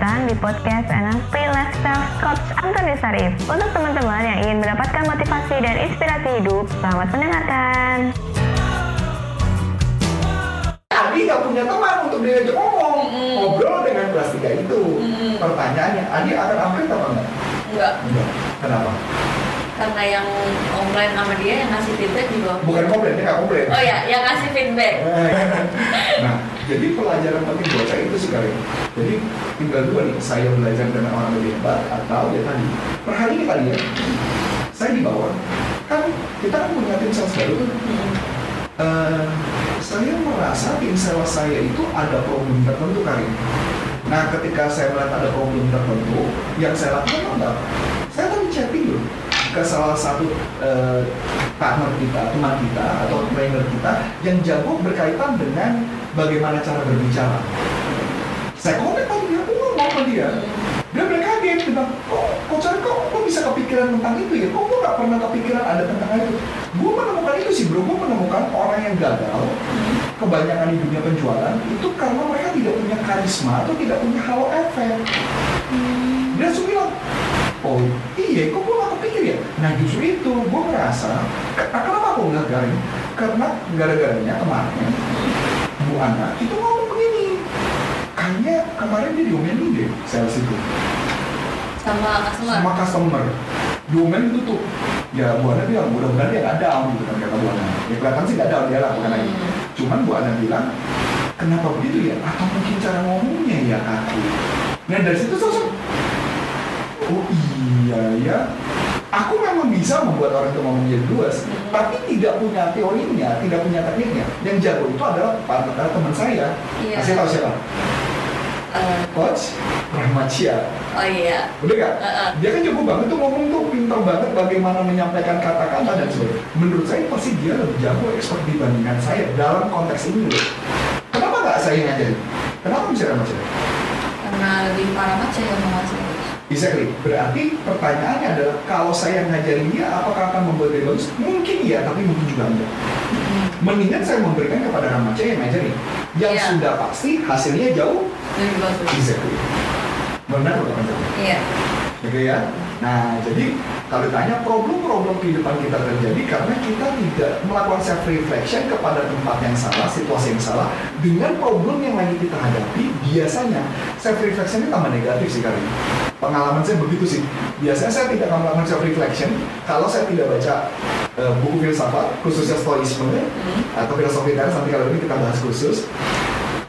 datang di podcast NLP Lifestyle Coach Antoni Sarif. Untuk teman-teman yang ingin mendapatkan motivasi dan inspirasi hidup, selamat mendengarkan. Adi nggak punya teman untuk diajak ngomong, ngobrol dengan kelas tiga itu. Pertanyaannya, Adi akan upgrade apa enggak? Enggak, Enggak. Kenapa? karena yang komplain sama dia yang ngasih feedback juga Bukan komplain, dia nggak komplain. Oh ya, yang ngasih feedback nah, jadi pelajaran penting buat saya itu sekali. Jadi tinggal dua nih, saya belajar dengan orang lebih hebat atau ya tadi. Per hari ini kali ya, saya di bawah. Kan kita kan punya tim sales baru tuh. Eh, saya merasa tim sales saya itu ada problem tertentu kali. Nah, ketika saya melihat ada problem tertentu, yang saya lakukan apa? Saya tadi chatting dulu ke salah satu eh, partner kita, teman kita, atau trainer kita yang jago berkaitan dengan bagaimana cara berbicara. Saya komen sama dia, aku ngomong sama dia. Dia bilang kaget, dia bilang, kok, kok cari kok, kok bisa kepikiran tentang itu ya? Kok gue gak pernah kepikiran ada tentang itu? Gue menemukan itu sih bro, gue menemukan orang yang gagal, kebanyakan di dunia penjualan, itu karena mereka tidak punya karisma atau tidak punya halo efek. Dia langsung bilang, oh iya kok gue gak kepikir ya? Nah justru itu, gue ngerasa, ke- kenapa aku gagalin? Karena gara-garanya kemarin, Ana itu ngomong begini, kayaknya kemarin dia diomelin deh sales itu. Sama customer. Sama customer. Diomelin itu tuh ya Bu Ana bilang mudah-mudahan dia nggak down gitu kan kata Bu Ana ya kelihatan sih nggak down dia lah bukan lagi. Hmm. cuman Bu Ana bilang kenapa begitu ya? Atau mungkin cara ngomongnya ya aku nah dari situ langsung oh iya ya aku memang bisa membuat orang itu ngomong jadi luas Hmm. tapi tidak punya teorinya tidak punya tekniknya yang jago itu adalah partner teman saya Iya. kasih tahu siapa Eh, coach Rahmat Syah Oh iya Udah gak? Heeh. Dia kan jago banget tuh ngomong tuh pintar banget bagaimana menyampaikan kata-kata dan sebagainya. Menurut saya pasti dia lebih jago expert dibandingkan saya dalam konteks ini loh. Kenapa nggak saya yang ngajarin? Kenapa bisa Rahmat Syah? Karena lebih parah macam yang mengasih Exactly. Berarti pertanyaannya adalah kalau saya ngajarin dia apakah akan membuat dia bagus? Mungkin iya, tapi mungkin juga enggak. Mendingan saya memberikan kepada remaja yang ngajarin. Yang Iya. sudah pasti hasilnya jauh. Lebih bagus Exactly. Benar bukan benar? Iya Gitu ya. Nah, jadi kalau ditanya problem-problem kehidupan kita terjadi karena kita tidak melakukan self reflection kepada tempat yang salah, situasi yang salah dengan problem yang lagi kita hadapi. Biasanya self reflection itu tambah negatif sih kali. ini. Pengalaman saya begitu sih. Biasanya saya tidak akan melakukan self reflection kalau saya tidak baca eh, buku filsafat khususnya stoicisme Hmm. atau filosofi teras nanti kalau ini kita bahas khusus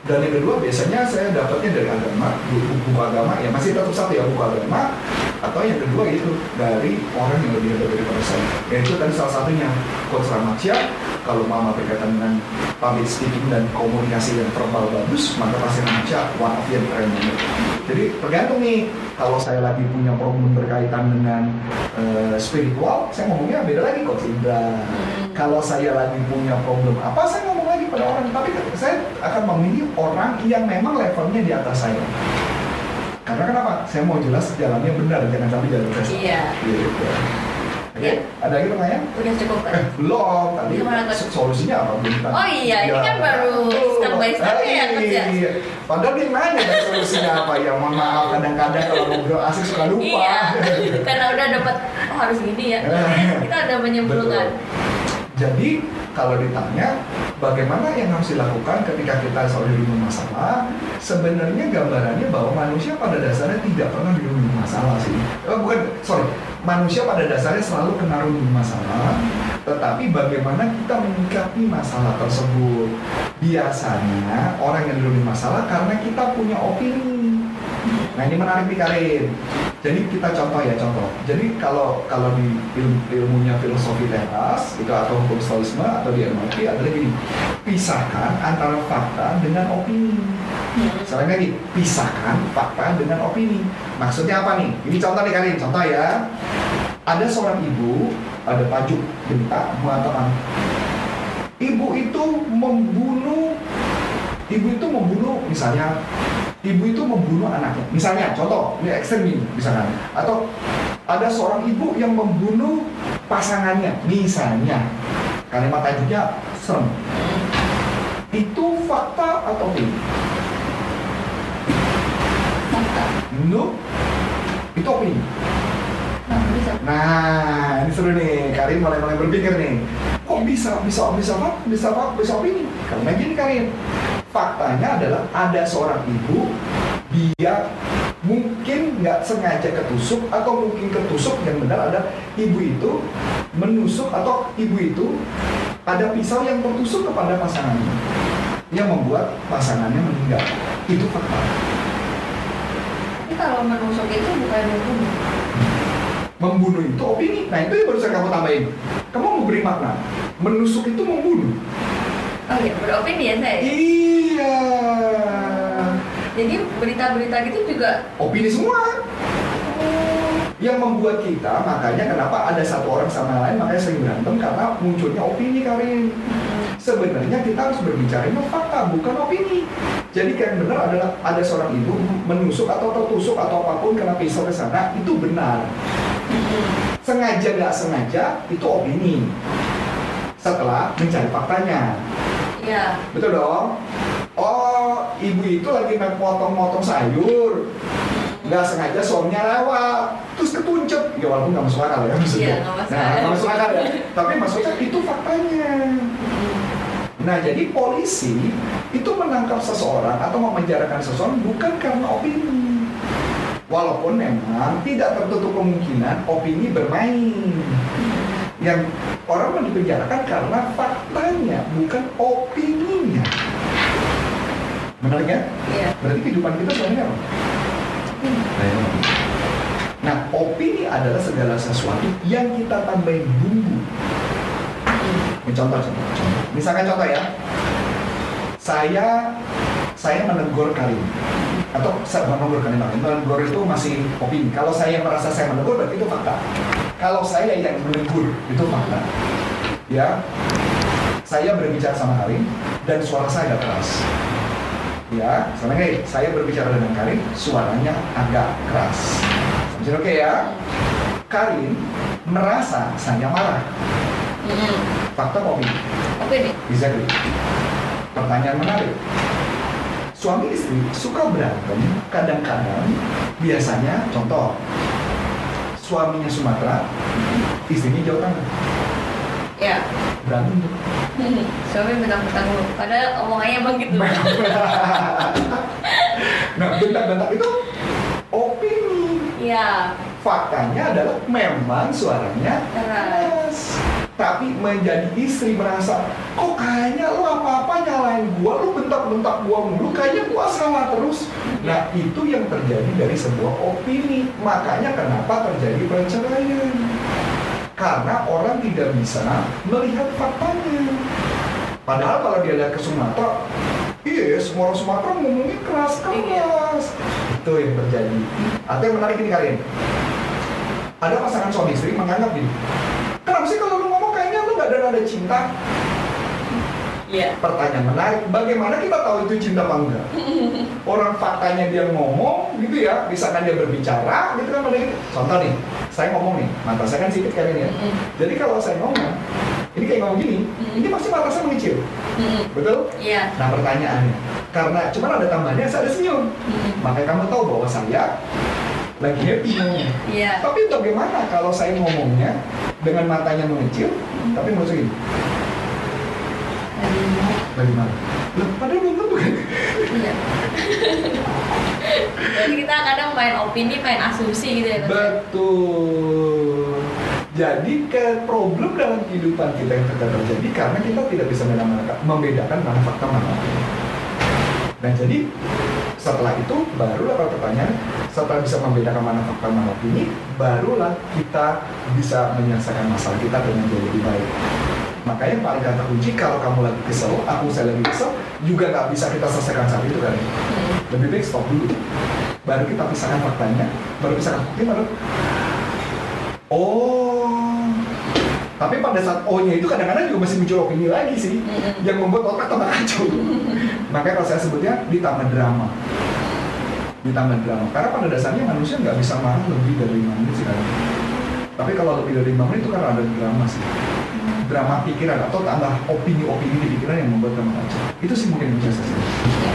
dan yang kedua biasanya saya dapatnya dari agama buku, buku agama ya masih tetap satu ya buku agama atau yang kedua itu dari orang yang lebih hebat daripada saya yaitu tadi salah satunya Coach Ramadja kalau mama berkaitan dengan public speaking dan komunikasi yang verbal bagus maka pasti Ramadja one of yang keren banget jadi tergantung nih kalau saya lagi punya problem berkaitan dengan eh, spiritual saya ngomongnya beda lagi Coach Indra. Kalau saya lagi punya problem apa saya ngomong lagi pada orang. Tapi saya akan memilih orang yang memang levelnya di atas saya. Karena kenapa? Saya mau jelas jalannya benar jangan sampai jalan sesat Iya. Gitu Iya. ada lagi pertanyaan? Udah cukup kan? belum. Tadi solusinya apa? Belum ditanya. Oh iya, ini kan baru step by step ya, Coach, ya? Iya. Padahal dia nanya kan solusinya apa ya. Mohon maaf, kadang-kadang kalau ngobrol asik suka lupa. Iya Karena udah dapat oh, harus gini ya Kita udah menyimpulkan Betul. Jadi kalau ditanya bagaimana yang harus dilakukan ketika kita selalu dilindungi masalah, sebenarnya gambarannya bahwa manusia pada dasarnya tidak pernah dilindungi masalah sih. Oh, bukan, sorry, manusia pada dasarnya selalu kena dilindungi masalah, tetapi bagaimana kita menyikapi masalah tersebut. Biasanya orang yang dilindungi masalah karena kita punya opini. Nah ini menarik nih Karin. Jadi kita contoh ya contoh. Jadi kalau kalau di ilmu, ilmunya filosofi teras itu atau hukum stoisme atau di NLP adalah gini, pisahkan antara fakta dengan opini. Sekarang lagi, pisahkan fakta dengan opini. Maksudnya apa nih? Ini contoh nih Karin, contoh ya. Ada seorang ibu, ada pajuk berita mengatakan, ibu itu membunuh, ibu itu membunuh misalnya ibu itu membunuh anaknya. Misalnya, contoh, ini ekstrem ini, misalkan. Atau ada seorang ibu yang membunuh pasangannya, misalnya. Kalimat tajuknya serem. Itu fakta atau opini? Fakta Menurut itu opini. Nah, bisa. Nah, ini seru nih. Karin mulai mulai berpikir nih. Kok bisa bisa bisa apa? Bisa apa? Bisa opini? Karena gini Karin. Faktanya adalah ada seorang ibu dia mungkin nggak sengaja ketusuk atau mungkin ketusuk yang benar ada ibu itu menusuk atau ibu itu ada pisau yang tertusuk kepada pasangannya. Yang membuat pasangannya meninggal. Itu fakta. Tapi kalau menusuk itu bukan membunuh. membunuh itu opini. Nah itu yang baru saya kamu tambahin. Kamu mau beri makna. Menusuk itu membunuh Oh iya, beropini ya saya. iya. Jadi berita-berita gitu juga? Opini semua. Oh, yang membuat kita makanya kenapa ada satu orang sama lain makanya sering berantem karena munculnya opini Karin. Sebenarnya kita harus berbicara fakta bukan opini. Jadi yang benar adalah ada seorang ibu menusuk atau tertusuk atau apa pun kena pisau ke sana itu benar. Sengaja nggak sengaja itu opini. Setelah mencari faktanya Iya. betul dong. Oh ibu itu lagi motong-motong sayur. Nggak sengaja suaminya lewat. Terus ketuncep ya walaupun nggak masuk akal ya maksudnya. Iya, nggak masuk nah nggak masuk akal ya. Tapi maksudnya itu faktanya. Nah jadi polisi itu menangkap seseorang atau memenjarakan seseorang bukan karena opini. Walaupun memang tidak tertutup kemungkinan opini bermain. Yang orang mau dipenjarakan karena bukan opininya menarik ya Iya. berarti kehidupan kita sebenarnya apa? Nah, opini adalah segala sesuatu yang kita tambahin bumbu. Ini contoh, contoh, contoh. Misalkan contoh ya, saya saya menegur Karin atau saya menegur Karin, menegur itu masih opini. Kalau saya merasa saya menegur berarti itu fakta. Kalau saya yang menegur itu fakta. Ya, saya berbicara sama Karin dan suara saya agak keras. Ya, sama nih, saya berbicara dengan Karin, suaranya agak keras. Sampai oke ya? Karin merasa saya marah. Mm-mm. Fakta opini. Opini. Exactly. Pertanyaan menarik. Suami istri suka berantem, kadang-kadang biasanya contoh suaminya Sumatera, istrinya Jawa Tengah. Ya. Berantem tuh. Suami mentang-mentang lu. Padahal omongannya bang gitu. nah, bentak-bentak itu opini. Iya. Faktanya adalah memang suaranya Keras. keras. Tapi menjadi istri merasa, kok kayaknya lu apa-apa nyalain gua, lu bentak-bentak gua mulu, kayaknya gua salah terus. Nah itu yang terjadi dari sebuah opini. Makanya kenapa terjadi perceraian. Karena orang tidak bisa melihat faktanya. Padahal kalau dia lihat ke Sumatera, iya semua orang Sumatera ngomongnya keras-keras. Itu yang terjadi. Atau yang menarik ini kalian. Ada pasangan suami istri menganggap gini, kenapa sih kalau lu ngomong kayaknya lu gak ada nada cinta? Iya. Pertanyaan menarik, bagaimana kita tahu itu cinta apa enggak? Orang faktanya dia ngomong gitu ya, misalkan dia berbicara gitu kan paling Contoh nih, saya ngomong nih, mata saya kan sipit kayak ini ya. Mm-mm. Jadi kalau saya ngomong, ini kayak ngomong gini, Mm. ini pasti mata saya mengecil, Mm-mm. betul? Iya. Nah pertanyaannya, karena cuman ada tambahannya saya ada senyum, makanya kamu tahu bahwa saya lagi happy ngomongnya. Iya. Tapi bagaimana kalau saya ngomongnya dengan matanya mengecil, tapi mau gini, bagaimana? Loh, padahal belum tentu kan? Iya. Jadi kita kadang main opini, main asumsi gitu ya. Mas? Betul. Jadi ke problem dalam kehidupan kita yang terjadi terjadi karena kita tidak bisa membedakan, mana fakta mana. Dan jadi setelah itu barulah kalau pertanyaan setelah bisa membedakan mana fakta mana opini barulah kita bisa menyelesaikan masalah kita dengan jauh lebih baik. Makanya paling kata kunci kalau kamu lagi kesel, aku saya lagi kesel, juga nggak bisa kita selesaikan saat itu kan. Mm. Lebih baik stop dulu. Baru kita pisahkan faktanya, baru pisahkan bukti, baru Oh. Tapi pada saat O-nya itu kadang-kadang juga masih muncul opini lagi sih Mm-mm. yang membuat otak tambah kacau. Makanya kalau saya sebutnya ditambah drama. Ditambah drama. Karena pada dasarnya manusia nggak bisa marah lebih dari 5 menit sih kan. Tapi kalau lebih dari 5 menit itu karena ada drama sih. Drama pikiran atau tambah opini-opini di pikiran yang membuat kamu kacau. Itu sih mungkin yang bisa saya. Iya.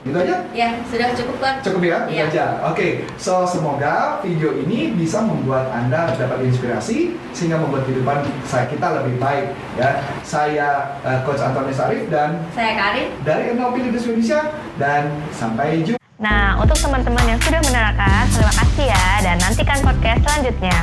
Gitu aja? Ya, sudah cukup kan? Cukup ya? Itu Iya. aja. Oke, so semoga video ini bisa membuat Anda dapat inspirasi sehingga membuat kehidupan saya kita lebih baik ya. Saya eh, Coach Antoni Sarif dan Saya Karin. dari NLP Leaders Indonesia dan sampai jumpa. Nah, untuk teman-teman yang sudah menerangkan, terima kasih ya dan nantikan podcast selanjutnya.